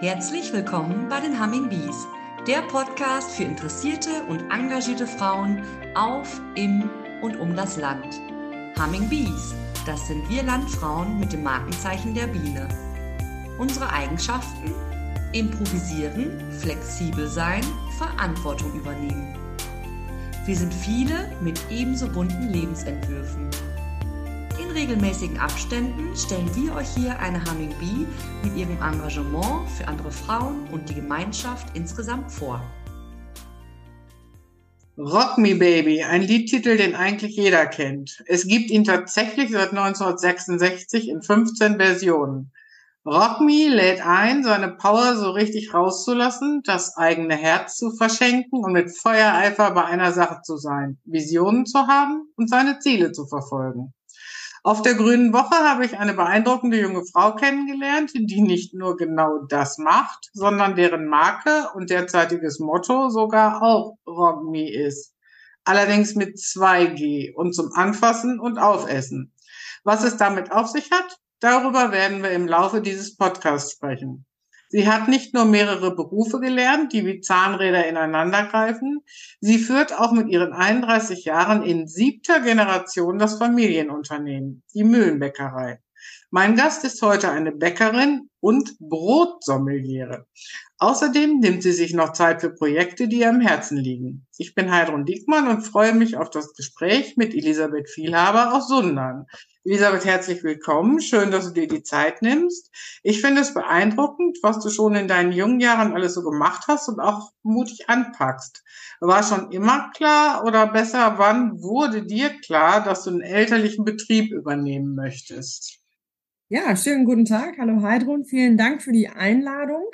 Herzlich willkommen bei den Humming Bees, der Podcast für interessierte und engagierte Frauen auf, im und um das Land. Humming Bees, das sind wir Landfrauen mit dem Markenzeichen der Biene. Unsere Eigenschaften? Improvisieren, flexibel sein, Verantwortung übernehmen. Wir sind viele mit ebenso bunten Lebensentwürfen. In regelmäßigen Abständen stellen wir euch hier eine Humming Bee mit ihrem Engagement für andere Frauen und die Gemeinschaft insgesamt vor. Rock Me Baby, ein Liedtitel, den eigentlich jeder kennt. Es gibt ihn tatsächlich seit 1966 in 15 Versionen. Rock Me lädt ein, seine Power so richtig rauszulassen, das eigene Herz zu verschenken und mit Feuereifer bei einer Sache zu sein, Visionen zu haben und seine Ziele zu verfolgen. Auf der Grünen Woche habe ich eine beeindruckende junge Frau kennengelernt, die nicht nur genau das macht, sondern deren Marke und derzeitiges Motto sogar auch Rock Me ist. Allerdings mit 2G und zum Anfassen und Aufessen. Was es damit auf sich hat, darüber werden wir im Laufe dieses Podcasts sprechen. Sie hat nicht nur mehrere Berufe gelernt, die wie Zahnräder ineinander greifen. Sie führt auch mit ihren 31 Jahren in siebter Generation das Familienunternehmen, die Mühlenbäckerei. Mein Gast ist heute eine Bäckerin und Brotsommeliere. Außerdem nimmt sie sich noch Zeit für Projekte, die ihr am Herzen liegen. Ich bin Heidrun Diekmann und freue mich auf das Gespräch mit Elisabeth Vielhaber aus Sundern. Elisabeth, herzlich willkommen. Schön, dass du dir die Zeit nimmst. Ich finde es beeindruckend, was du schon in deinen jungen Jahren alles so gemacht hast und auch mutig anpackst. War schon immer klar oder besser, wann wurde dir klar, dass du einen elterlichen Betrieb übernehmen möchtest? Ja, schönen guten Tag. Hallo Heidrun. Vielen Dank für die Einladung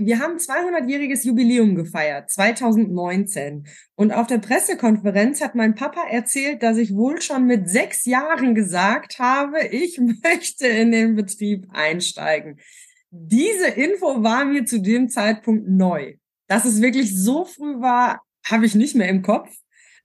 wir haben 200-jähriges Jubiläum gefeiert, 2019. Und auf der Pressekonferenz hat mein Papa erzählt, dass ich wohl schon mit sechs Jahren gesagt habe, ich möchte in den Betrieb einsteigen. Diese Info war mir zu dem Zeitpunkt neu. Dass es wirklich so früh war, habe ich nicht mehr im Kopf.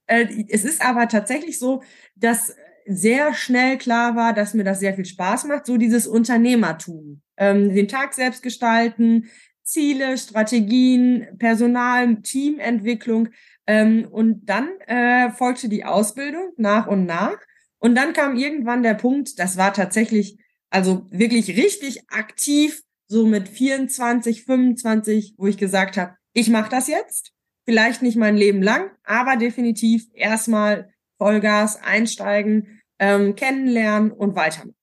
Äh, es ist aber tatsächlich so, dass sehr schnell klar war, dass mir das sehr viel Spaß macht, so dieses Unternehmertum. Ähm, den Tag selbst gestalten, Ziele, Strategien, Personal, Teamentwicklung. Ähm, und dann äh, folgte die Ausbildung nach und nach. Und dann kam irgendwann der Punkt, das war tatsächlich, also wirklich richtig aktiv, so mit 24, 25, wo ich gesagt habe, ich mache das jetzt. Vielleicht nicht mein Leben lang, aber definitiv erstmal Vollgas einsteigen, ähm, kennenlernen und weitermachen.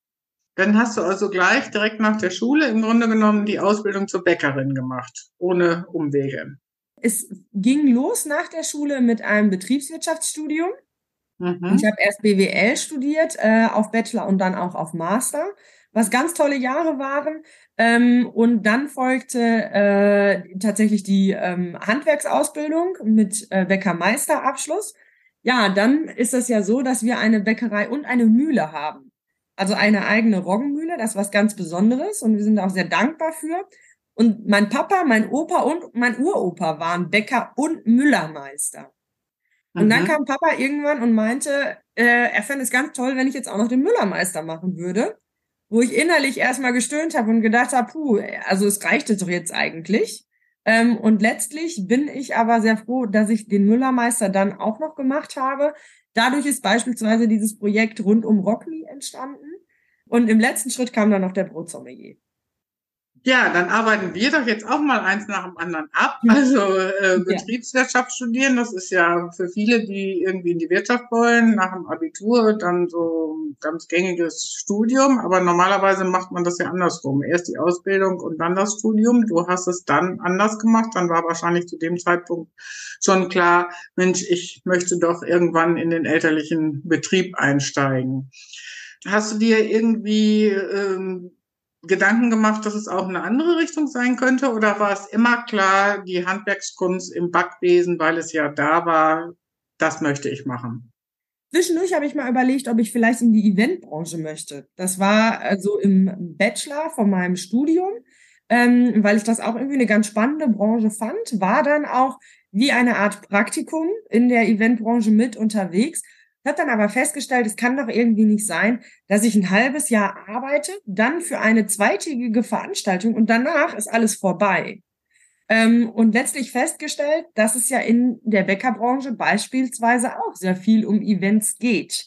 Dann hast du also gleich direkt nach der Schule im Grunde genommen die Ausbildung zur Bäckerin gemacht, ohne Umwege. Es ging los nach der Schule mit einem Betriebswirtschaftsstudium. Mhm. Ich habe erst BWL studiert, äh, auf Bachelor und dann auch auf Master, was ganz tolle Jahre waren. Ähm, und dann folgte äh, tatsächlich die ähm, Handwerksausbildung mit äh, Bäckermeisterabschluss. Ja, dann ist es ja so, dass wir eine Bäckerei und eine Mühle haben also eine eigene Roggenmühle, das ist was ganz Besonderes und wir sind auch sehr dankbar für. Und mein Papa, mein Opa und mein Uropa waren Bäcker und Müllermeister. Und mhm. dann kam Papa irgendwann und meinte, äh, er fände es ganz toll, wenn ich jetzt auch noch den Müllermeister machen würde. Wo ich innerlich erstmal gestöhnt habe und gedacht habe, puh, also es reichte doch jetzt eigentlich. Ähm, und letztlich bin ich aber sehr froh, dass ich den Müllermeister dann auch noch gemacht habe, Dadurch ist beispielsweise dieses Projekt rund um Rockme entstanden. Und im letzten Schritt kam dann noch der Brotsommelier. Ja, dann arbeiten wir doch jetzt auch mal eins nach dem anderen ab. Also äh, Betriebswirtschaft ja. studieren, das ist ja für viele, die irgendwie in die Wirtschaft wollen, nach dem Abitur dann so ein ganz gängiges Studium. Aber normalerweise macht man das ja andersrum. Erst die Ausbildung und dann das Studium. Du hast es dann anders gemacht. Dann war wahrscheinlich zu dem Zeitpunkt schon klar, Mensch, ich möchte doch irgendwann in den elterlichen Betrieb einsteigen. Hast du dir irgendwie ähm, Gedanken gemacht, dass es auch eine andere Richtung sein könnte? Oder war es immer klar, die Handwerkskunst im Backwesen, weil es ja da war, das möchte ich machen? Zwischendurch habe ich mal überlegt, ob ich vielleicht in die Eventbranche möchte. Das war also im Bachelor von meinem Studium, ähm, weil ich das auch irgendwie eine ganz spannende Branche fand, war dann auch wie eine Art Praktikum in der Eventbranche mit unterwegs Habe dann aber festgestellt, es kann doch irgendwie nicht sein, dass ich ein halbes Jahr arbeite, dann für eine zweitägige Veranstaltung und danach ist alles vorbei. Ähm, und letztlich festgestellt, dass es ja in der Bäckerbranche beispielsweise auch sehr viel um Events geht.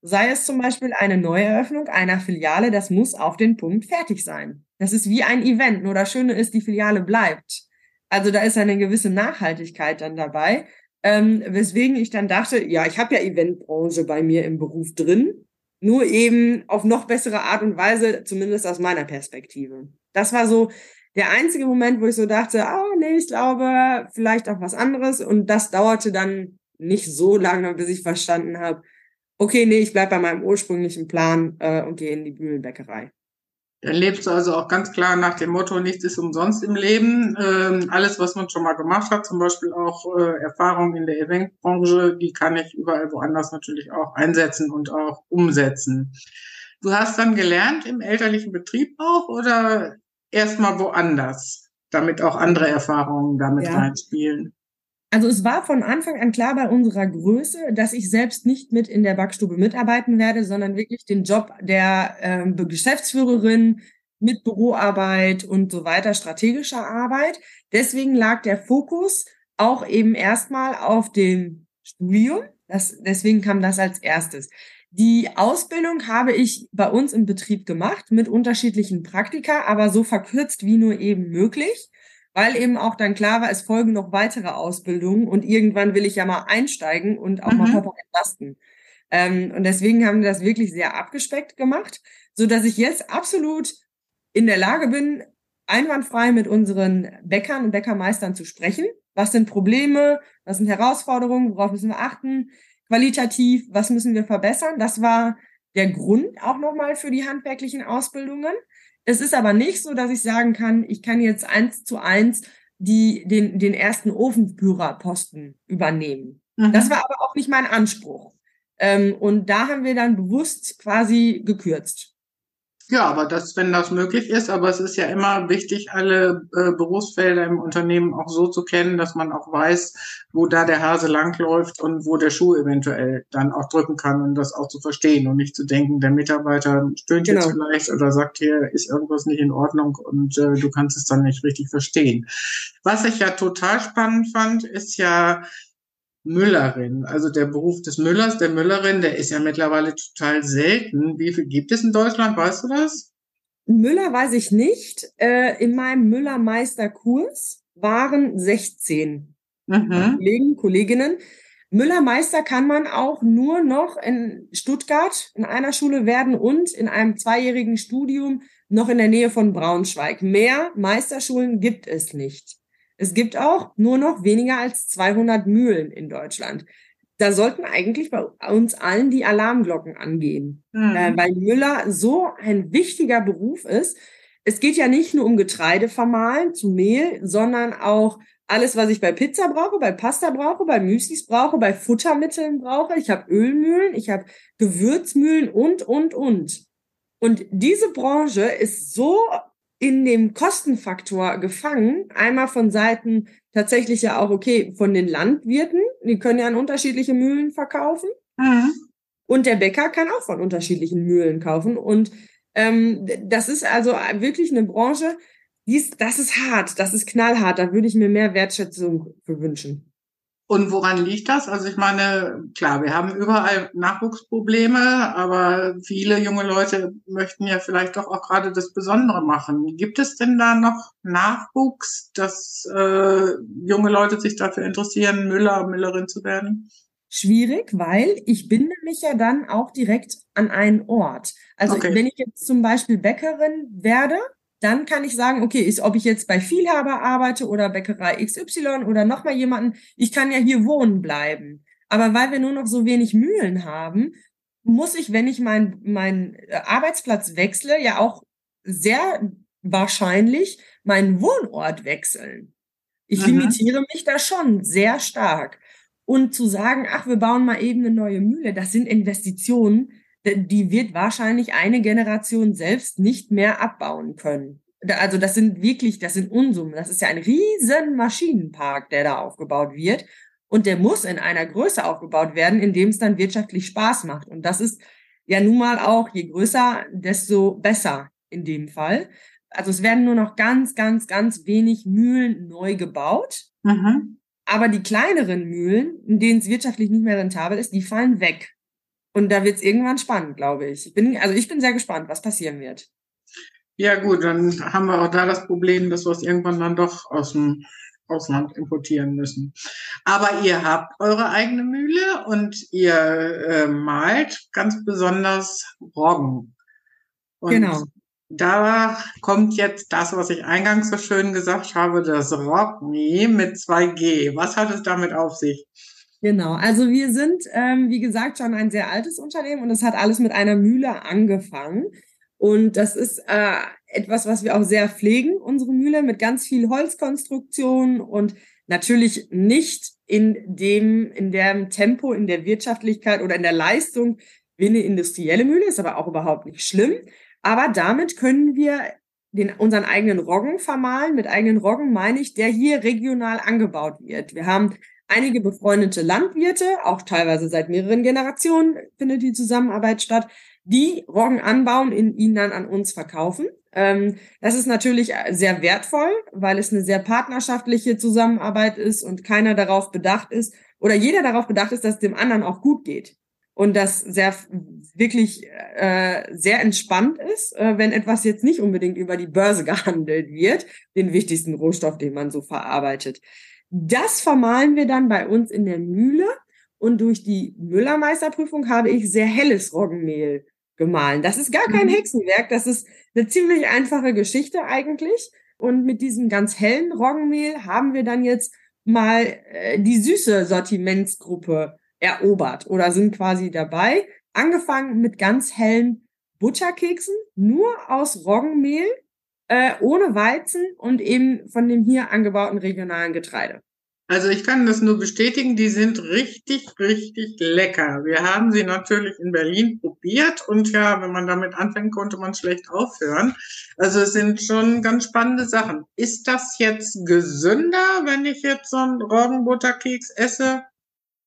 Sei es zum Beispiel eine Neueröffnung einer Filiale, das muss auf den Punkt fertig sein. Das ist wie ein Event, nur das Schöne ist, die Filiale bleibt. Also da ist eine gewisse Nachhaltigkeit dann dabei, ähm, weswegen ich dann dachte, ja, ich habe ja Eventbranche bei mir im Beruf drin, nur eben auf noch bessere Art und Weise, zumindest aus meiner Perspektive. Das war so der einzige Moment, wo ich so dachte, ah, oh, nee, ich glaube, vielleicht auch was anderes. Und das dauerte dann nicht so lange, bis ich verstanden habe, okay, nee, ich bleib bei meinem ursprünglichen Plan äh, und gehe in die Bühlenbäckerei. Dann lebst du also auch ganz klar nach dem Motto, nichts ist umsonst im Leben. Ähm, alles, was man schon mal gemacht hat, zum Beispiel auch äh, Erfahrungen in der Eventbranche, die kann ich überall woanders natürlich auch einsetzen und auch umsetzen. Du hast dann gelernt im elterlichen Betrieb auch oder erstmal woanders, damit auch andere Erfahrungen damit ja. reinspielen? Also es war von Anfang an klar bei unserer Größe, dass ich selbst nicht mit in der Backstube mitarbeiten werde, sondern wirklich den Job der äh, Geschäftsführerin mit Büroarbeit und so weiter, strategischer Arbeit. Deswegen lag der Fokus auch eben erstmal auf dem Studium. Das, deswegen kam das als erstes. Die Ausbildung habe ich bei uns im Betrieb gemacht mit unterschiedlichen Praktika, aber so verkürzt wie nur eben möglich weil eben auch dann klar war, es folgen noch weitere Ausbildungen und irgendwann will ich ja mal einsteigen und auch mhm. mal Papa entlasten. Ähm, und deswegen haben wir das wirklich sehr abgespeckt gemacht, so dass ich jetzt absolut in der Lage bin, einwandfrei mit unseren Bäckern und Bäckermeistern zu sprechen. Was sind Probleme? Was sind Herausforderungen? Worauf müssen wir achten? Qualitativ, was müssen wir verbessern? Das war der Grund auch nochmal für die handwerklichen Ausbildungen. Es ist aber nicht so, dass ich sagen kann, ich kann jetzt eins zu eins die, den, den ersten Ofenführerposten übernehmen. Mhm. Das war aber auch nicht mein Anspruch. Ähm, und da haben wir dann bewusst quasi gekürzt. Ja, aber das, wenn das möglich ist, aber es ist ja immer wichtig, alle äh, Berufsfelder im Unternehmen auch so zu kennen, dass man auch weiß, wo da der Hase langläuft und wo der Schuh eventuell dann auch drücken kann und das auch zu verstehen und nicht zu denken, der Mitarbeiter stöhnt genau. jetzt vielleicht oder sagt hier ist irgendwas nicht in Ordnung und äh, du kannst es dann nicht richtig verstehen. Was ich ja total spannend fand, ist ja Müllerin. Also der Beruf des Müllers, der Müllerin, der ist ja mittlerweile total selten. Wie viel gibt es in Deutschland? Weißt du das? Müller weiß ich nicht. Äh, in meinem Müllermeisterkurs waren 16 mhm. Kollegen, Kolleginnen. Müllermeister kann man auch nur noch in Stuttgart in einer Schule werden und in einem zweijährigen Studium noch in der Nähe von Braunschweig. Mehr Meisterschulen gibt es nicht. Es gibt auch nur noch weniger als 200 Mühlen in Deutschland. Da sollten eigentlich bei uns allen die Alarmglocken angehen, mhm. äh, weil Müller so ein wichtiger Beruf ist. Es geht ja nicht nur um Getreide vermahlen zu Mehl, sondern auch alles, was ich bei Pizza brauche, bei Pasta brauche, bei Müslis brauche, bei Futtermitteln brauche. Ich habe Ölmühlen, ich habe Gewürzmühlen und, und, und. Und diese Branche ist so in dem Kostenfaktor gefangen. Einmal von Seiten tatsächlich ja auch, okay, von den Landwirten, die können ja an unterschiedliche Mühlen verkaufen. Mhm. Und der Bäcker kann auch von unterschiedlichen Mühlen kaufen. Und ähm, das ist also wirklich eine Branche, die ist, das ist hart, das ist knallhart. Da würde ich mir mehr Wertschätzung für wünschen. Und woran liegt das? Also ich meine, klar, wir haben überall Nachwuchsprobleme, aber viele junge Leute möchten ja vielleicht doch auch gerade das Besondere machen. Gibt es denn da noch Nachwuchs, dass äh, junge Leute sich dafür interessieren, Müller, Müllerin zu werden? Schwierig, weil ich binde mich ja dann auch direkt an einen Ort. Also okay. wenn ich jetzt zum Beispiel Bäckerin werde, dann kann ich sagen, okay, ist, ob ich jetzt bei Vielhaber arbeite oder Bäckerei XY oder nochmal jemanden, ich kann ja hier wohnen bleiben. Aber weil wir nur noch so wenig Mühlen haben, muss ich, wenn ich meinen mein äh, Arbeitsplatz wechsle, ja auch sehr wahrscheinlich meinen Wohnort wechseln. Ich mhm. limitiere mich da schon sehr stark. Und zu sagen, ach, wir bauen mal eben eine neue Mühle, das sind Investitionen, die wird wahrscheinlich eine Generation selbst nicht mehr abbauen können. Also das sind wirklich, das sind Unsummen. Das ist ja ein riesen Maschinenpark, der da aufgebaut wird. Und der muss in einer Größe aufgebaut werden, in dem es dann wirtschaftlich Spaß macht. Und das ist ja nun mal auch, je größer, desto besser in dem Fall. Also es werden nur noch ganz, ganz, ganz wenig Mühlen neu gebaut. Mhm. Aber die kleineren Mühlen, in denen es wirtschaftlich nicht mehr rentabel ist, die fallen weg. Und da wird es irgendwann spannend, glaube ich. ich bin, also ich bin sehr gespannt, was passieren wird. Ja gut, dann haben wir auch da das Problem, dass wir es irgendwann dann doch aus dem Ausland importieren müssen. Aber ihr habt eure eigene Mühle und ihr äh, malt ganz besonders Roggen. Und genau. Da kommt jetzt das, was ich eingangs so schön gesagt habe, das Rockme mit 2G. Was hat es damit auf sich? Genau, also wir sind, ähm, wie gesagt, schon ein sehr altes Unternehmen und es hat alles mit einer Mühle angefangen. Und das ist äh, etwas, was wir auch sehr pflegen, unsere Mühle, mit ganz viel Holzkonstruktion und natürlich nicht in dem, in dem Tempo, in der Wirtschaftlichkeit oder in der Leistung wie eine industrielle Mühle, ist aber auch überhaupt nicht schlimm. Aber damit können wir den, unseren eigenen Roggen vermahlen. Mit eigenen Roggen meine ich, der hier regional angebaut wird. Wir haben einige befreundete Landwirte, auch teilweise seit mehreren Generationen findet die Zusammenarbeit statt, die Roggen anbauen, in ihn dann an uns verkaufen. Ähm, das ist natürlich sehr wertvoll, weil es eine sehr partnerschaftliche Zusammenarbeit ist und keiner darauf bedacht ist oder jeder darauf bedacht ist, dass dem anderen auch gut geht und das sehr wirklich äh, sehr entspannt ist, äh, wenn etwas jetzt nicht unbedingt über die Börse gehandelt wird, den wichtigsten Rohstoff, den man so verarbeitet. Das vermahlen wir dann bei uns in der Mühle und durch die Müllermeisterprüfung habe ich sehr helles Roggenmehl gemahlen. Das ist gar kein mhm. Hexenwerk, das ist eine ziemlich einfache Geschichte eigentlich. Und mit diesem ganz hellen Roggenmehl haben wir dann jetzt mal äh, die süße Sortimentsgruppe erobert oder sind quasi dabei. Angefangen mit ganz hellen Butterkeksen, nur aus Roggenmehl, äh, ohne Weizen und eben von dem hier angebauten regionalen Getreide. Also ich kann das nur bestätigen, die sind richtig, richtig lecker. Wir haben sie natürlich in Berlin probiert und ja, wenn man damit anfängt, konnte man schlecht aufhören. Also es sind schon ganz spannende Sachen. Ist das jetzt gesünder, wenn ich jetzt so einen Roggenbutterkeks esse?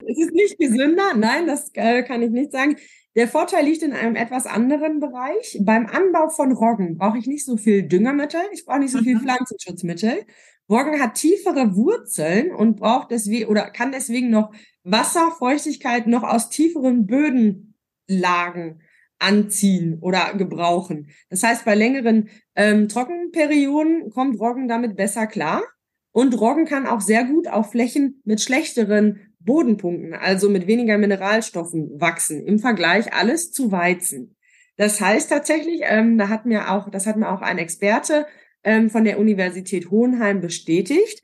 Es ist nicht gesünder, nein, das äh, kann ich nicht sagen. Der Vorteil liegt in einem etwas anderen Bereich. Beim Anbau von Roggen brauche ich nicht so viel Düngermittel, ich brauche nicht so viel mhm. Pflanzenschutzmittel. Roggen hat tiefere Wurzeln und braucht deswegen oder kann deswegen noch Wasser, Feuchtigkeit noch aus tieferen Bödenlagen anziehen oder gebrauchen. Das heißt, bei längeren ähm, Trockenperioden kommt Roggen damit besser klar. Und Roggen kann auch sehr gut auf Flächen mit schlechteren Bodenpunkten, also mit weniger Mineralstoffen wachsen, im Vergleich alles zu Weizen. Das heißt tatsächlich, ähm, da hat mir auch, das hat mir auch ein Experte ähm, von der Universität Hohenheim bestätigt,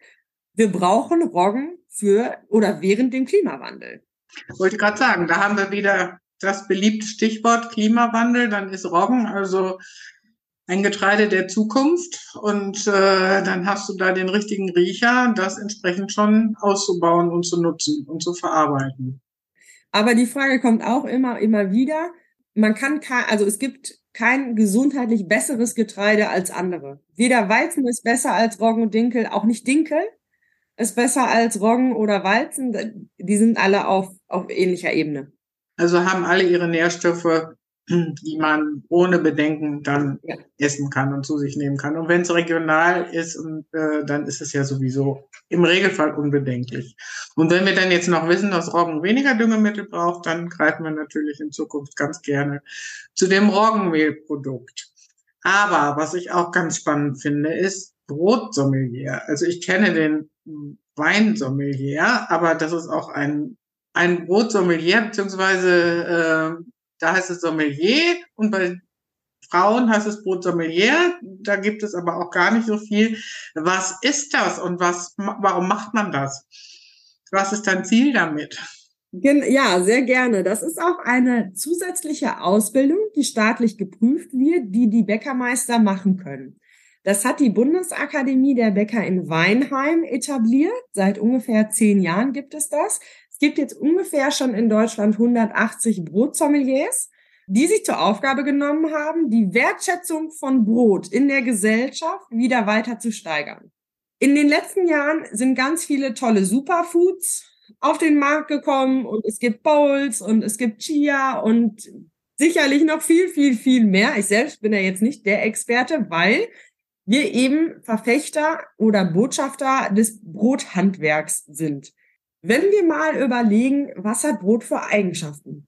wir brauchen Roggen für oder während dem Klimawandel. Wollte gerade sagen, da haben wir wieder das beliebte Stichwort Klimawandel, dann ist Roggen also ein Getreide der Zukunft und äh, dann hast du da den richtigen Riecher, das entsprechend schon auszubauen und zu nutzen und zu verarbeiten. Aber die Frage kommt auch immer, immer wieder. Man kann, also es gibt kein gesundheitlich besseres Getreide als andere. Weder Weizen ist besser als Roggen und Dinkel, auch nicht Dinkel ist besser als Roggen oder Weizen. Die sind alle auf, auf ähnlicher Ebene. Also haben alle ihre Nährstoffe die man ohne Bedenken dann ja. essen kann und zu sich nehmen kann. Und wenn es regional ist, und, äh, dann ist es ja sowieso im Regelfall unbedenklich. Und wenn wir dann jetzt noch wissen, dass Roggen weniger Düngemittel braucht, dann greifen wir natürlich in Zukunft ganz gerne zu dem Roggenmehlprodukt. Aber was ich auch ganz spannend finde, ist Brotsommelier. Also ich kenne den Weinsommelier, aber das ist auch ein ein Brotsommelier, beziehungsweise äh, da heißt es Sommelier und bei Frauen heißt es Brot Sommelier. Da gibt es aber auch gar nicht so viel. Was ist das und was, warum macht man das? Was ist dein Ziel damit? Ja, sehr gerne. Das ist auch eine zusätzliche Ausbildung, die staatlich geprüft wird, die die Bäckermeister machen können. Das hat die Bundesakademie der Bäcker in Weinheim etabliert. Seit ungefähr zehn Jahren gibt es das gibt jetzt ungefähr schon in Deutschland 180 Brotsommeliers, die sich zur Aufgabe genommen haben, die Wertschätzung von Brot in der Gesellschaft wieder weiter zu steigern. In den letzten Jahren sind ganz viele tolle Superfoods auf den Markt gekommen und es gibt Bowls und es gibt Chia und sicherlich noch viel, viel, viel mehr. Ich selbst bin ja jetzt nicht der Experte, weil wir eben Verfechter oder Botschafter des Brothandwerks sind. Wenn wir mal überlegen, was hat Brot für Eigenschaften?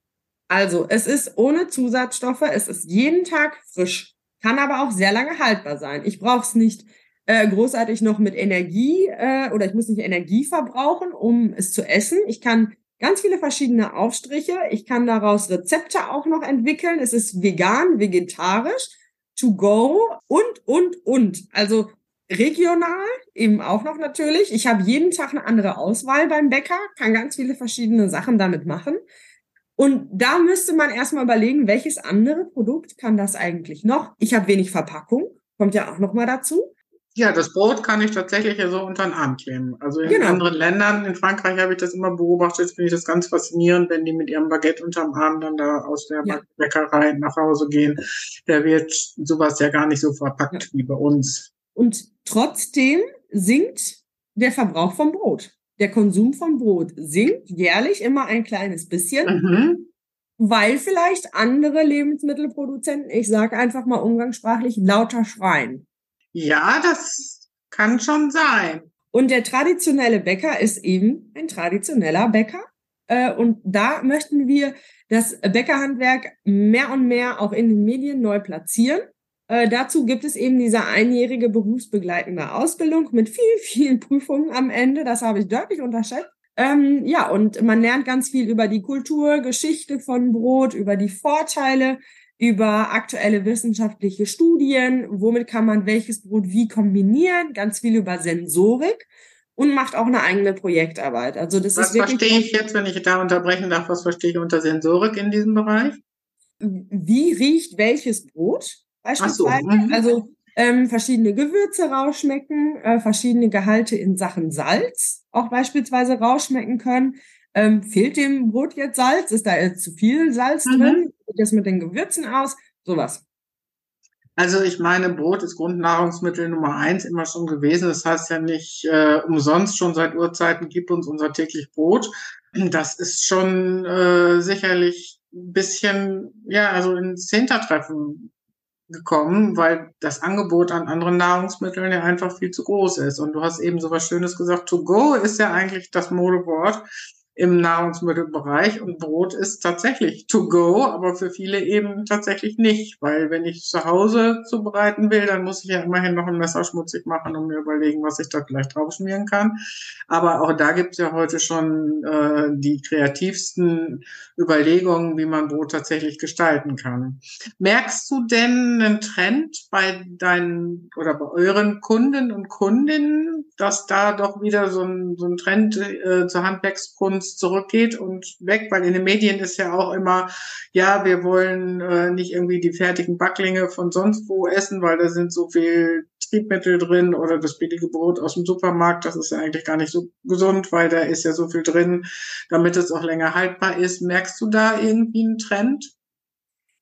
Also, es ist ohne Zusatzstoffe, es ist jeden Tag frisch, kann aber auch sehr lange haltbar sein. Ich brauche es nicht äh, großartig noch mit Energie äh, oder ich muss nicht Energie verbrauchen, um es zu essen. Ich kann ganz viele verschiedene Aufstriche. Ich kann daraus Rezepte auch noch entwickeln. Es ist vegan, vegetarisch, to go und, und, und. Also regional eben auch noch natürlich. Ich habe jeden Tag eine andere Auswahl beim Bäcker, kann ganz viele verschiedene Sachen damit machen. Und da müsste man erstmal überlegen, welches andere Produkt kann das eigentlich noch? Ich habe wenig Verpackung, kommt ja auch noch mal dazu. Ja, das Brot kann ich tatsächlich so unter den Arm kleben. Also in genau. anderen Ländern, in Frankreich habe ich das immer beobachtet, finde ich das ganz faszinierend, wenn die mit ihrem Baguette unterm Arm dann da aus der ja. Bäckerei nach Hause gehen. Da wird sowas ja gar nicht so verpackt ja. wie bei uns. Und trotzdem sinkt der Verbrauch vom Brot. Der Konsum von Brot sinkt jährlich immer ein kleines bisschen. Mhm weil vielleicht andere Lebensmittelproduzenten, ich sage einfach mal umgangssprachlich, lauter schreien. Ja, das kann schon sein. Und der traditionelle Bäcker ist eben ein traditioneller Bäcker. Äh, und da möchten wir das Bäckerhandwerk mehr und mehr auch in den Medien neu platzieren. Äh, dazu gibt es eben diese einjährige berufsbegleitende Ausbildung mit vielen, vielen Prüfungen am Ende. Das habe ich deutlich unterschätzt. Ähm, ja, und man lernt ganz viel über die Kultur, Geschichte von Brot, über die Vorteile, über aktuelle wissenschaftliche Studien, womit kann man welches Brot wie kombinieren, ganz viel über Sensorik und macht auch eine eigene Projektarbeit. Also das was ist verstehe ich jetzt, wenn ich da unterbrechen darf, was verstehe ich unter Sensorik in diesem Bereich? Wie riecht welches Brot beispielsweise? So. Mhm. Also ähm, verschiedene Gewürze rausschmecken, äh, verschiedene Gehalte in Sachen Salz auch beispielsweise rausschmecken können. Ähm, fehlt dem Brot jetzt Salz? Ist da jetzt zu viel Salz mhm. drin? Sieht das mit den Gewürzen aus? Sowas. Also ich meine, Brot ist Grundnahrungsmittel Nummer eins immer schon gewesen. Das heißt ja nicht äh, umsonst schon seit Urzeiten gibt uns unser täglich Brot. Das ist schon äh, sicherlich ein bisschen, ja, also ins Hintertreffen gekommen, weil das Angebot an anderen Nahrungsmitteln ja einfach viel zu groß ist. Und du hast eben so was Schönes gesagt, to go ist ja eigentlich das Modewort im Nahrungsmittelbereich und Brot ist tatsächlich to go, aber für viele eben tatsächlich nicht, weil wenn ich zu Hause zubereiten will, dann muss ich ja immerhin noch ein Messer schmutzig machen und mir überlegen, was ich da vielleicht draufschmieren kann. Aber auch da gibt es ja heute schon äh, die kreativsten Überlegungen, wie man Brot tatsächlich gestalten kann. Merkst du denn einen Trend bei deinen oder bei euren Kunden und Kundinnen, dass da doch wieder so ein, so ein Trend äh, zur Handwerkskunst zurückgeht und weg, weil in den Medien ist ja auch immer, ja, wir wollen äh, nicht irgendwie die fertigen Backlinge von sonst wo essen, weil da sind so viel Triebmittel drin oder das billige Brot aus dem Supermarkt, das ist ja eigentlich gar nicht so gesund, weil da ist ja so viel drin, damit es auch länger haltbar ist. Merkst du da irgendwie einen Trend?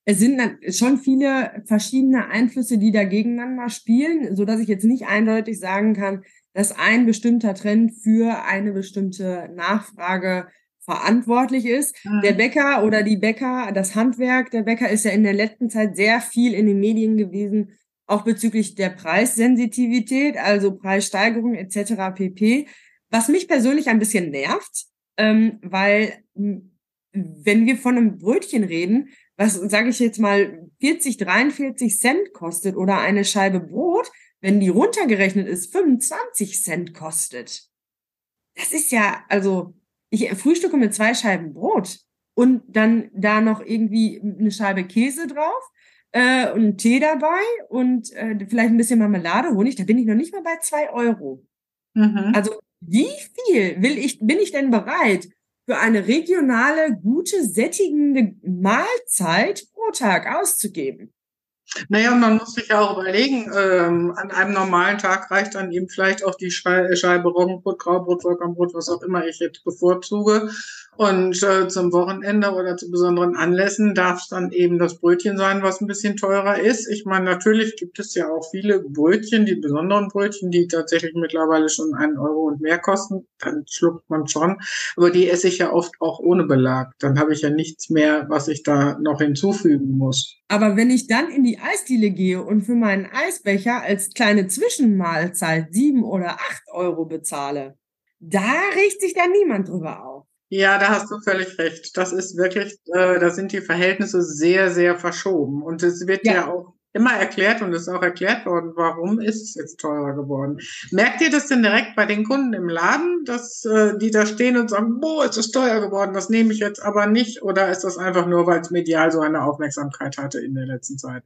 es sind schon viele verschiedene Einflüsse, die da gegeneinander spielen, so dass ich jetzt nicht eindeutig sagen kann, dass ein bestimmter Trend für eine bestimmte Nachfrage verantwortlich ist. Mhm. Der Bäcker oder die Bäcker, das Handwerk der Bäcker ist ja in der letzten Zeit sehr viel in den Medien gewesen, auch bezüglich der Preissensitivität, also Preissteigerung etc. pp. Was mich persönlich ein bisschen nervt, ähm, weil wenn wir von einem Brötchen reden, was sage ich jetzt mal 40, 43 Cent kostet oder eine Scheibe Brot, wenn die runtergerechnet ist, 25 Cent kostet. Das ist ja, also, ich frühstücke mit zwei Scheiben Brot und dann da noch irgendwie eine Scheibe Käse drauf äh, und einen Tee dabei und äh, vielleicht ein bisschen Marmelade, Honig, da bin ich noch nicht mal bei zwei Euro. Mhm. Also, wie viel will ich, bin ich denn bereit, für eine regionale, gute, sättigende Mahlzeit pro Tag auszugeben? Naja, man muss sich ja auch überlegen, ähm, an einem normalen Tag reicht dann eben vielleicht auch die Scheibe Roggenbrot, Graubrot, Vollkornbrot, was auch immer ich jetzt bevorzuge. Und äh, zum Wochenende oder zu besonderen Anlässen darf es dann eben das Brötchen sein, was ein bisschen teurer ist. Ich meine, natürlich gibt es ja auch viele Brötchen, die besonderen Brötchen, die tatsächlich mittlerweile schon einen Euro und mehr kosten. Dann schluckt man schon. Aber die esse ich ja oft auch ohne Belag. Dann habe ich ja nichts mehr, was ich da noch hinzufügen muss. Aber wenn ich dann in die Eisdiele gehe und für meinen Eisbecher als kleine Zwischenmahlzeit sieben oder acht Euro bezahle, da riecht sich dann niemand drüber auf. Ja, da hast du völlig recht. Das ist wirklich, äh, da sind die Verhältnisse sehr, sehr verschoben. Und es wird ja, ja auch immer erklärt und ist auch erklärt worden, warum ist es jetzt teurer geworden. Merkt ihr das denn direkt bei den Kunden im Laden, dass äh, die da stehen und sagen, boah, ist es teuer geworden, das nehme ich jetzt aber nicht? Oder ist das einfach nur, weil es medial so eine Aufmerksamkeit hatte in der letzten Zeit?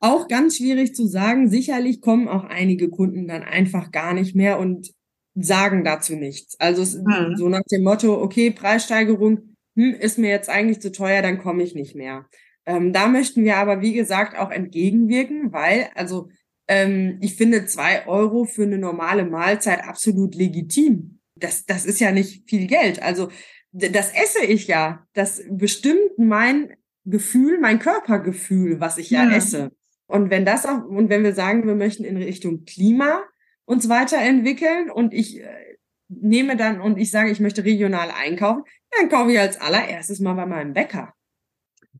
Auch ganz schwierig zu sagen. Sicherlich kommen auch einige Kunden dann einfach gar nicht mehr und sagen dazu nichts. Also mhm. so nach dem Motto, okay, Preissteigerung hm, ist mir jetzt eigentlich zu teuer, dann komme ich nicht mehr. Ähm, da möchten wir aber, wie gesagt, auch entgegenwirken, weil, also ähm, ich finde zwei Euro für eine normale Mahlzeit absolut legitim. Das, das ist ja nicht viel Geld. Also das esse ich ja. Das bestimmt mein Gefühl, mein Körpergefühl, was ich ja, ja esse. Und wenn das auch, und wenn wir sagen, wir möchten in Richtung Klima uns weiterentwickeln und ich äh, nehme dann und ich sage, ich möchte regional einkaufen, dann kaufe ich als allererstes mal bei meinem Bäcker.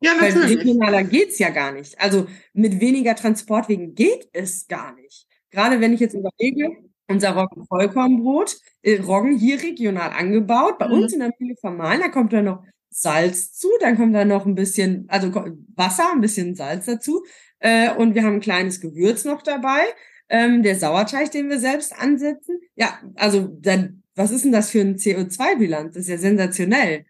Ja, natürlich. Weil regionaler geht's ja gar nicht. Also mit weniger Transportwegen geht es gar nicht. Gerade wenn ich jetzt überlege, unser Roggen-Vollkornbrot, äh, Roggen hier regional angebaut, bei mhm. uns in der Mühle vermahlen, da kommt dann noch Salz zu, dann kommt da noch ein bisschen, also Wasser, ein bisschen Salz dazu äh, und wir haben ein kleines Gewürz noch dabei ähm, der Sauerteig, den wir selbst ansetzen. Ja, also dann, was ist denn das für ein CO2-Bilanz? Das ist ja sensationell.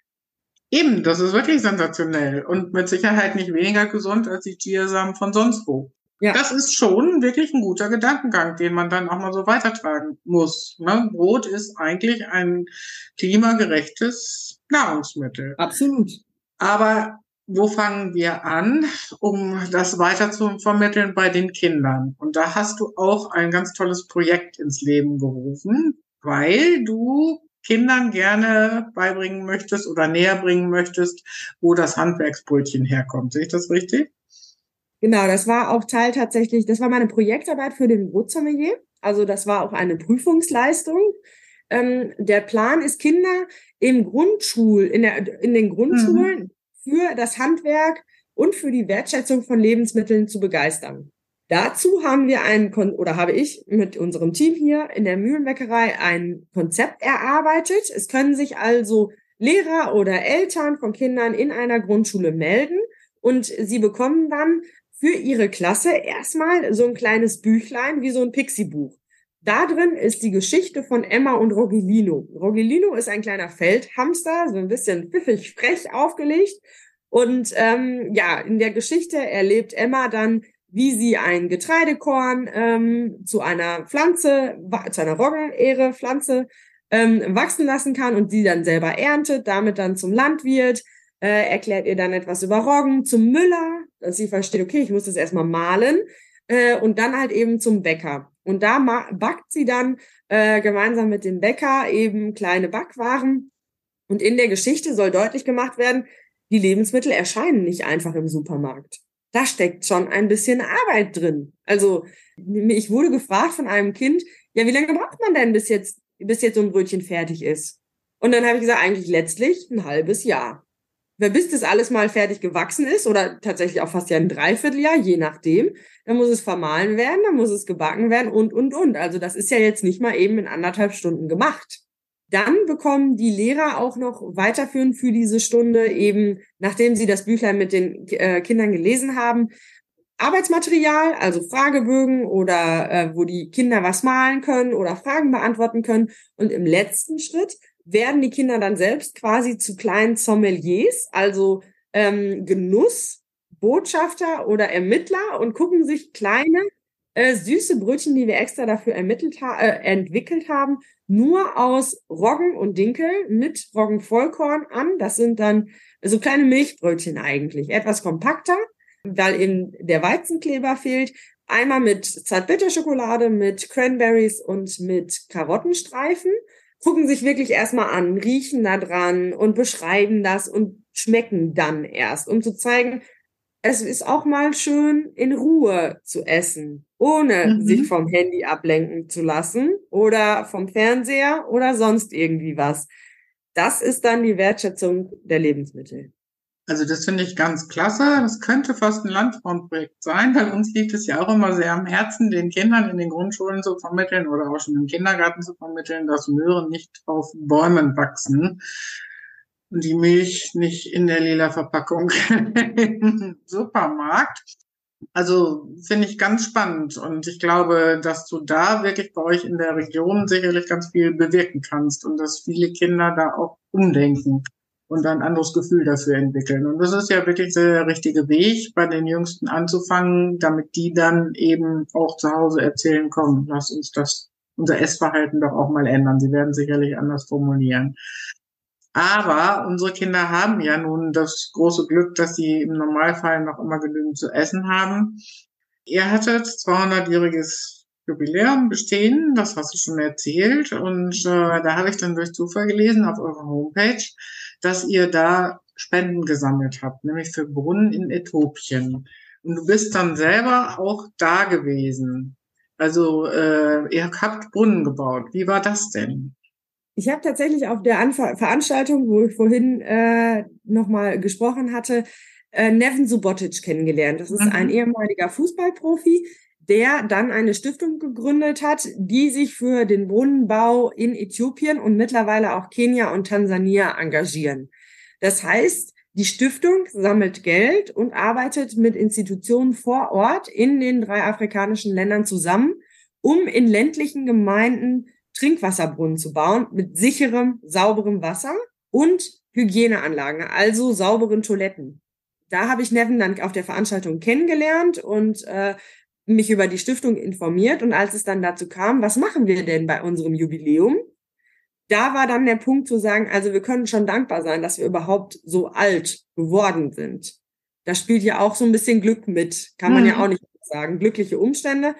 Eben, das ist wirklich sensationell und mit Sicherheit nicht weniger gesund als die Chiasamen von sonst wo. Ja. Das ist schon wirklich ein guter Gedankengang, den man dann auch mal so weitertragen muss. Ne? Brot ist eigentlich ein klimagerechtes Nahrungsmittel. Absolut. Aber wo fangen wir an, um das weiter zu vermitteln bei den Kindern? Und da hast du auch ein ganz tolles Projekt ins Leben gerufen, weil du Kindern gerne beibringen möchtest oder näher bringen möchtest, wo das Handwerksbrötchen herkommt. Sehe ich das richtig? Genau, das war auch Teil tatsächlich, das war meine Projektarbeit für den Brotsommelier. Also das war auch eine Prüfungsleistung. Ähm, der Plan ist, Kinder im Grundschul, in, der, in den Grundschulen mhm für das Handwerk und für die Wertschätzung von Lebensmitteln zu begeistern. Dazu haben wir ein, oder habe ich mit unserem Team hier in der Mühlenbäckerei ein Konzept erarbeitet. Es können sich also Lehrer oder Eltern von Kindern in einer Grundschule melden und sie bekommen dann für ihre Klasse erstmal so ein kleines Büchlein wie so ein Pixie-Buch. Da drin ist die Geschichte von Emma und Rogelino. Rogelino ist ein kleiner Feldhamster, so ein bisschen pfiffig frech aufgelegt. Und ähm, ja, in der Geschichte erlebt Emma dann, wie sie ein Getreidekorn ähm, zu einer Pflanze, zu einer Roggenehre-Pflanze ähm, wachsen lassen kann und sie dann selber erntet, damit dann zum Landwirt, äh, erklärt ihr dann etwas über Roggen, zum Müller, dass sie versteht, okay, ich muss das erstmal malen äh, und dann halt eben zum Bäcker. Und da backt sie dann äh, gemeinsam mit dem Bäcker eben kleine Backwaren. Und in der Geschichte soll deutlich gemacht werden, die Lebensmittel erscheinen nicht einfach im Supermarkt. Da steckt schon ein bisschen Arbeit drin. Also ich wurde gefragt von einem Kind, ja, wie lange braucht man denn, bis jetzt, bis jetzt so ein Brötchen fertig ist? Und dann habe ich gesagt, eigentlich letztlich ein halbes Jahr bis das alles mal fertig gewachsen ist oder tatsächlich auch fast ja ein Dreivierteljahr, je nachdem, dann muss es vermahlen werden, dann muss es gebacken werden und, und, und. Also das ist ja jetzt nicht mal eben in anderthalb Stunden gemacht. Dann bekommen die Lehrer auch noch weiterführend für diese Stunde eben, nachdem sie das Büchlein mit den äh, Kindern gelesen haben, Arbeitsmaterial, also Fragebögen oder äh, wo die Kinder was malen können oder Fragen beantworten können. Und im letzten Schritt werden die Kinder dann selbst quasi zu kleinen Sommeliers, also ähm, Genussbotschafter oder Ermittler und gucken sich kleine äh, süße Brötchen, die wir extra dafür ermittelt ha äh, entwickelt haben, nur aus Roggen und Dinkel mit Roggenvollkorn an. Das sind dann so kleine Milchbrötchen eigentlich, etwas kompakter, weil eben der Weizenkleber fehlt. Einmal mit Zartbitterschokolade, mit Cranberries und mit Karottenstreifen gucken sich wirklich erstmal an, riechen da dran und beschreiben das und schmecken dann erst, um zu zeigen, es ist auch mal schön in Ruhe zu essen, ohne mhm. sich vom Handy ablenken zu lassen oder vom Fernseher oder sonst irgendwie was. Das ist dann die Wertschätzung der Lebensmittel. Also das finde ich ganz klasse. Das könnte fast ein Landfrauenprojekt sein, weil uns liegt es ja auch immer sehr am Herzen, den Kindern in den Grundschulen zu vermitteln oder auch schon im Kindergarten zu vermitteln, dass Möhren nicht auf Bäumen wachsen und die Milch nicht in der lila Verpackung im Supermarkt. Also finde ich ganz spannend und ich glaube, dass du da wirklich bei euch in der Region sicherlich ganz viel bewirken kannst und dass viele Kinder da auch umdenken und ein anderes Gefühl dafür entwickeln. Und das ist ja wirklich der richtige Weg, bei den Jüngsten anzufangen, damit die dann eben auch zu Hause erzählen, komm, lass uns das, unser Essverhalten doch auch mal ändern. Sie werden sicherlich anders formulieren. Aber unsere Kinder haben ja nun das große Glück, dass sie im Normalfall noch immer genügend zu essen haben. Ihr hattet 200-jähriges Jubiläum bestehen, das hast du schon erzählt. Und äh, da habe ich dann durch Zufall gelesen auf eurer Homepage, dass ihr da Spenden gesammelt habt, nämlich für Brunnen in Äthiopien. Und du bist dann selber auch da gewesen. Also äh, ihr habt Brunnen gebaut. Wie war das denn? Ich habe tatsächlich auf der Anver Veranstaltung, wo ich vorhin äh, nochmal gesprochen hatte, äh, Neven Subotic kennengelernt. Das ist mhm. ein ehemaliger Fußballprofi, der dann eine Stiftung gegründet hat, die sich für den Brunnenbau in Äthiopien und mittlerweile auch Kenia und Tansania engagieren. Das heißt, die Stiftung sammelt Geld und arbeitet mit Institutionen vor Ort in den drei afrikanischen Ländern zusammen, um in ländlichen Gemeinden Trinkwasserbrunnen zu bauen mit sicherem, sauberem Wasser und Hygieneanlagen, also sauberen Toiletten. Da habe ich Nevin dann auf der Veranstaltung kennengelernt und äh, mich über die Stiftung informiert. Und als es dann dazu kam, was machen wir denn bei unserem Jubiläum? Da war dann der Punkt zu sagen, also wir können schon dankbar sein, dass wir überhaupt so alt geworden sind. Da spielt ja auch so ein bisschen Glück mit, kann man mhm. ja auch nicht sagen, glückliche Umstände.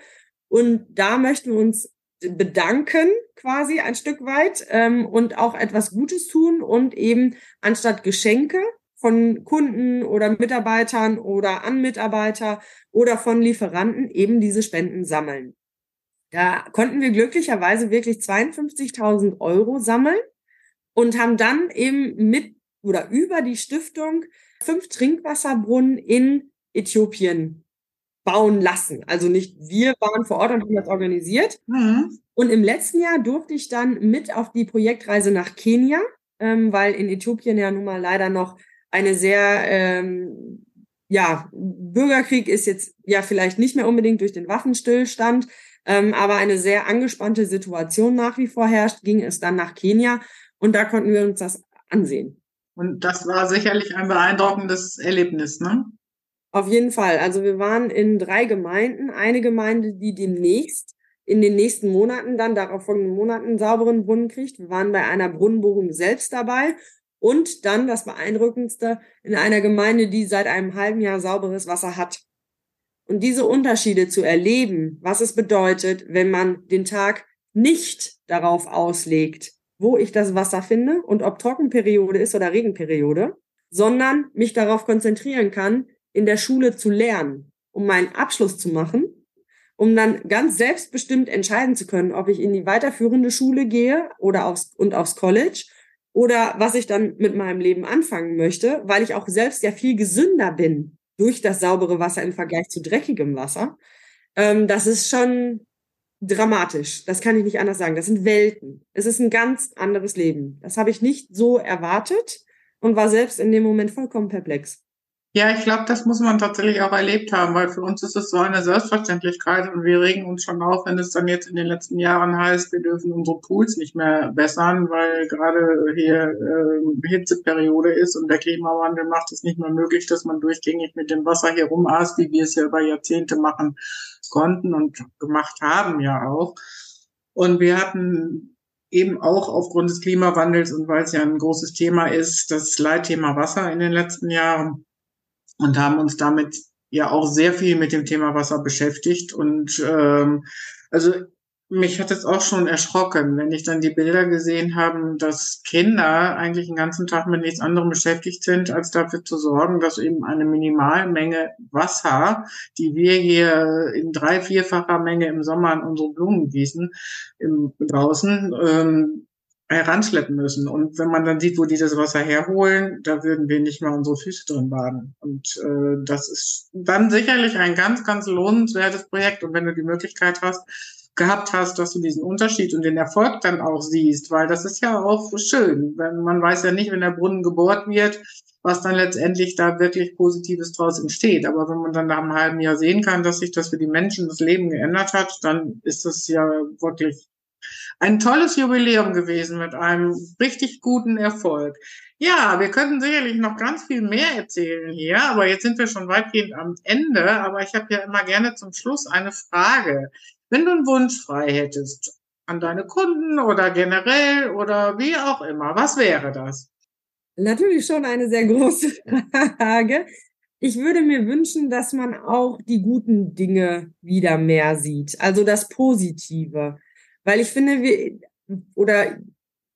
Und da möchten wir uns bedanken quasi ein Stück weit ähm, und auch etwas Gutes tun und eben anstatt Geschenke von Kunden oder Mitarbeitern oder an Mitarbeiter oder von Lieferanten eben diese Spenden sammeln. Da konnten wir glücklicherweise wirklich 52.000 Euro sammeln und haben dann eben mit oder über die Stiftung fünf Trinkwasserbrunnen in Äthiopien bauen lassen. Also nicht wir waren vor Ort und haben das organisiert. Mhm. Und im letzten Jahr durfte ich dann mit auf die Projektreise nach Kenia, ähm, weil in Äthiopien ja nun mal leider noch eine sehr, ähm, ja, Bürgerkrieg ist jetzt ja vielleicht nicht mehr unbedingt durch den Waffenstillstand, ähm, aber eine sehr angespannte Situation nach wie vor herrscht, ging es dann nach Kenia und da konnten wir uns das ansehen. Und das war sicherlich ein beeindruckendes Erlebnis, ne? Auf jeden Fall. Also wir waren in drei Gemeinden. Eine Gemeinde, die demnächst in den nächsten Monaten dann, darauf folgenden Monaten, sauberen Brunnen kriegt. Wir waren bei einer Brunnenbohrung selbst dabei. Und dann das Beeindruckendste in einer Gemeinde, die seit einem halben Jahr sauberes Wasser hat. Und diese Unterschiede zu erleben, was es bedeutet, wenn man den Tag nicht darauf auslegt, wo ich das Wasser finde und ob Trockenperiode ist oder Regenperiode, sondern mich darauf konzentrieren kann, in der Schule zu lernen, um meinen Abschluss zu machen, um dann ganz selbstbestimmt entscheiden zu können, ob ich in die weiterführende Schule gehe oder aufs, und aufs College oder was ich dann mit meinem Leben anfangen möchte, weil ich auch selbst ja viel gesünder bin durch das saubere Wasser im Vergleich zu dreckigem Wasser. Ähm, das ist schon dramatisch. Das kann ich nicht anders sagen. Das sind Welten. Es ist ein ganz anderes Leben. Das habe ich nicht so erwartet und war selbst in dem Moment vollkommen perplex. Ja, ich glaube, das muss man tatsächlich auch erlebt haben, weil für uns ist es so eine Selbstverständlichkeit und wir regen uns schon auf, wenn es dann jetzt in den letzten Jahren heißt, wir dürfen unsere Pools nicht mehr bessern, weil gerade hier äh, Hitzeperiode ist und der Klimawandel macht es nicht mehr möglich, dass man durchgängig mit dem Wasser hier rumasst, wie wir es ja über Jahrzehnte machen konnten und gemacht haben ja auch. Und wir hatten eben auch aufgrund des Klimawandels und weil es ja ein großes Thema ist, das Leitthema Wasser in den letzten Jahren und haben uns damit ja auch sehr viel mit dem Thema Wasser beschäftigt. Und ähm, also mich hat es auch schon erschrocken, wenn ich dann die Bilder gesehen habe, dass Kinder eigentlich den ganzen Tag mit nichts anderem beschäftigt sind, als dafür zu sorgen, dass eben eine Minimalmenge Wasser, die wir hier in drei, vierfacher Menge im Sommer an unsere Blumen gießen, im, draußen, ähm, heranschleppen müssen. Und wenn man dann sieht, wo die das Wasser herholen, da würden wir nicht mal unsere Füße drin baden. Und äh, das ist dann sicherlich ein ganz, ganz lohnenswertes Projekt. Und wenn du die Möglichkeit hast, gehabt hast, dass du diesen Unterschied und den Erfolg dann auch siehst, weil das ist ja auch schön. Wenn man weiß ja nicht, wenn der Brunnen gebohrt wird, was dann letztendlich da wirklich Positives draus entsteht. Aber wenn man dann nach einem halben Jahr sehen kann, dass sich das für die Menschen das Leben geändert hat, dann ist das ja wirklich ein tolles Jubiläum gewesen mit einem richtig guten Erfolg. Ja, wir könnten sicherlich noch ganz viel mehr erzählen hier, aber jetzt sind wir schon weitgehend am Ende. Aber ich habe ja immer gerne zum Schluss eine Frage. Wenn du einen Wunsch frei hättest an deine Kunden oder generell oder wie auch immer, was wäre das? Natürlich schon eine sehr große Frage. Ich würde mir wünschen, dass man auch die guten Dinge wieder mehr sieht, also das Positive. Weil ich finde, wir, oder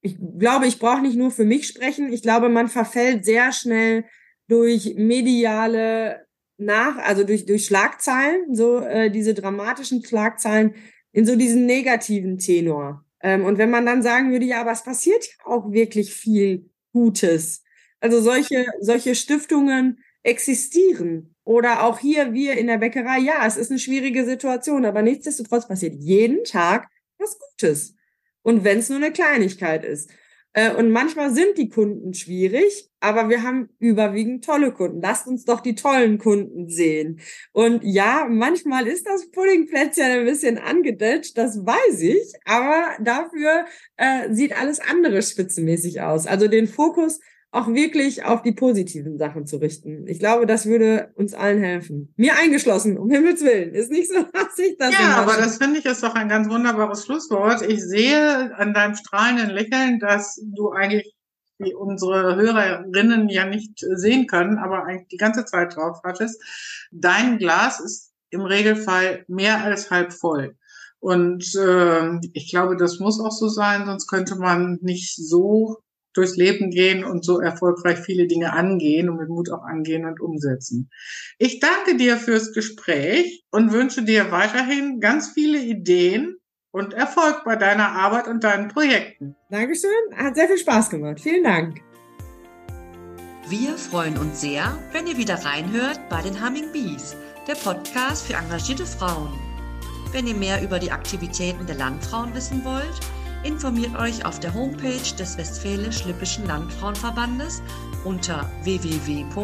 ich glaube, ich brauche nicht nur für mich sprechen. Ich glaube, man verfällt sehr schnell durch mediale nach, also durch, durch Schlagzeilen, so äh, diese dramatischen Schlagzeilen, in so diesen negativen Tenor. Ähm, und wenn man dann sagen würde, ja, aber es passiert ja auch wirklich viel Gutes. Also solche, solche Stiftungen existieren. Oder auch hier, wir in der Bäckerei, ja, es ist eine schwierige Situation, aber nichtsdestotrotz passiert jeden Tag was Gutes. Und wenn es nur eine Kleinigkeit ist. Äh, und manchmal sind die Kunden schwierig, aber wir haben überwiegend tolle Kunden. Lasst uns doch die tollen Kunden sehen. Und ja, manchmal ist das Puddingplätzchen ein bisschen angedetscht, das weiß ich, aber dafür äh, sieht alles andere spitzenmäßig aus. Also den Fokus auch wirklich auf die positiven Sachen zu richten. Ich glaube, das würde uns allen helfen. Mir eingeschlossen, um Himmels Willen. Ist nicht so, dass ich das. Ja, aber das finde ich ist doch ein ganz wunderbares Schlusswort. Ich sehe an deinem strahlenden Lächeln, dass du eigentlich wie unsere Hörerinnen ja nicht sehen können, aber eigentlich die ganze Zeit drauf hattest. Dein Glas ist im Regelfall mehr als halb voll. Und äh, ich glaube, das muss auch so sein, sonst könnte man nicht so durchs Leben gehen und so erfolgreich viele Dinge angehen und mit Mut auch angehen und umsetzen. Ich danke dir fürs Gespräch und wünsche dir weiterhin ganz viele Ideen und Erfolg bei deiner Arbeit und deinen Projekten. Dankeschön, hat sehr viel Spaß gemacht. Vielen Dank. Wir freuen uns sehr, wenn ihr wieder reinhört bei den Humming Bees, der Podcast für engagierte Frauen. Wenn ihr mehr über die Aktivitäten der Landfrauen wissen wollt, informiert euch auf der Homepage des Westfälisch-Lippischen Landfrauenverbandes unter www.wllv.de.